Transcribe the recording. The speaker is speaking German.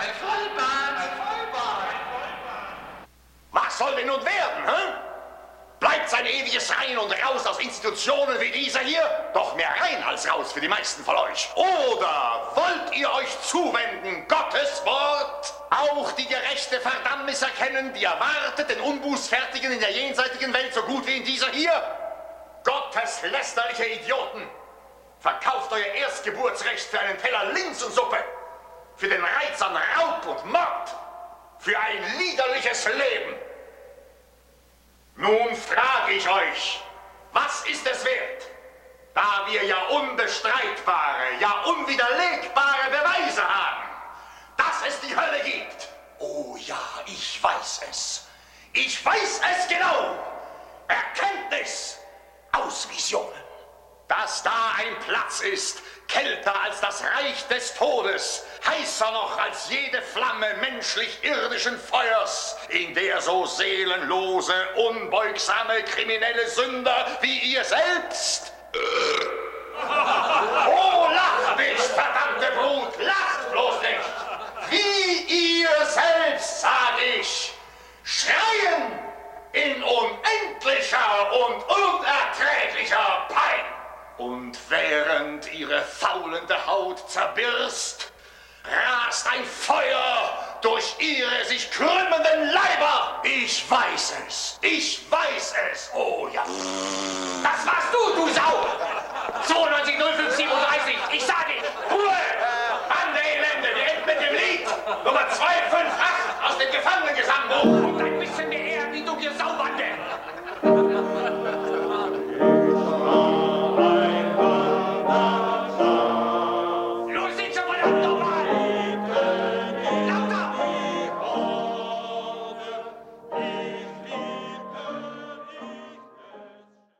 Ein Vollbart! Ein Vollbart! Was soll denn nun werden, hä? Bleibt sein ewiges Rein und Raus aus Institutionen wie dieser hier? Doch mehr rein als raus für die meisten von euch. Oder wollt ihr euch zuwenden, Gottes Wort? Auch die gerechte Verdammnis erkennen, die erwartet den Unbußfertigen in der jenseitigen Welt so gut wie in dieser hier? Gottes lästerliche Idioten! Verkauft euer Erstgeburtsrecht für einen Teller Linsensuppe, für den Reiz an Raub und Mord, für ein liederliches Leben. Nun frage ich euch, was ist es wert, da wir ja unbestreitbare, ja unwiderlegbare Beweise haben, dass es die Hölle gibt? Oh ja, ich weiß es. Ich weiß es genau. Erkenntnis aus Visionen. Dass da ein Platz ist, kälter als das Reich des Todes, heißer noch als jede Flamme menschlich-irdischen Feuers, in der so seelenlose, unbeugsame, kriminelle Sünder wie ihr selbst. Oh, lacht nicht, verdammte Brut, lacht bloß nicht! Wie ihr selbst, sag ich, schreien in unendlicher und unerträglicher Pein. Und während ihre faulende Haut zerbirst, rast ein Feuer durch ihre sich krümmenden Leiber. Ich weiß es, ich weiß es, oh ja. Das warst du, du Sau! 92 05 37, ich sage Ruhe! Bande Elende, wir enden mit dem Lied. Nummer 2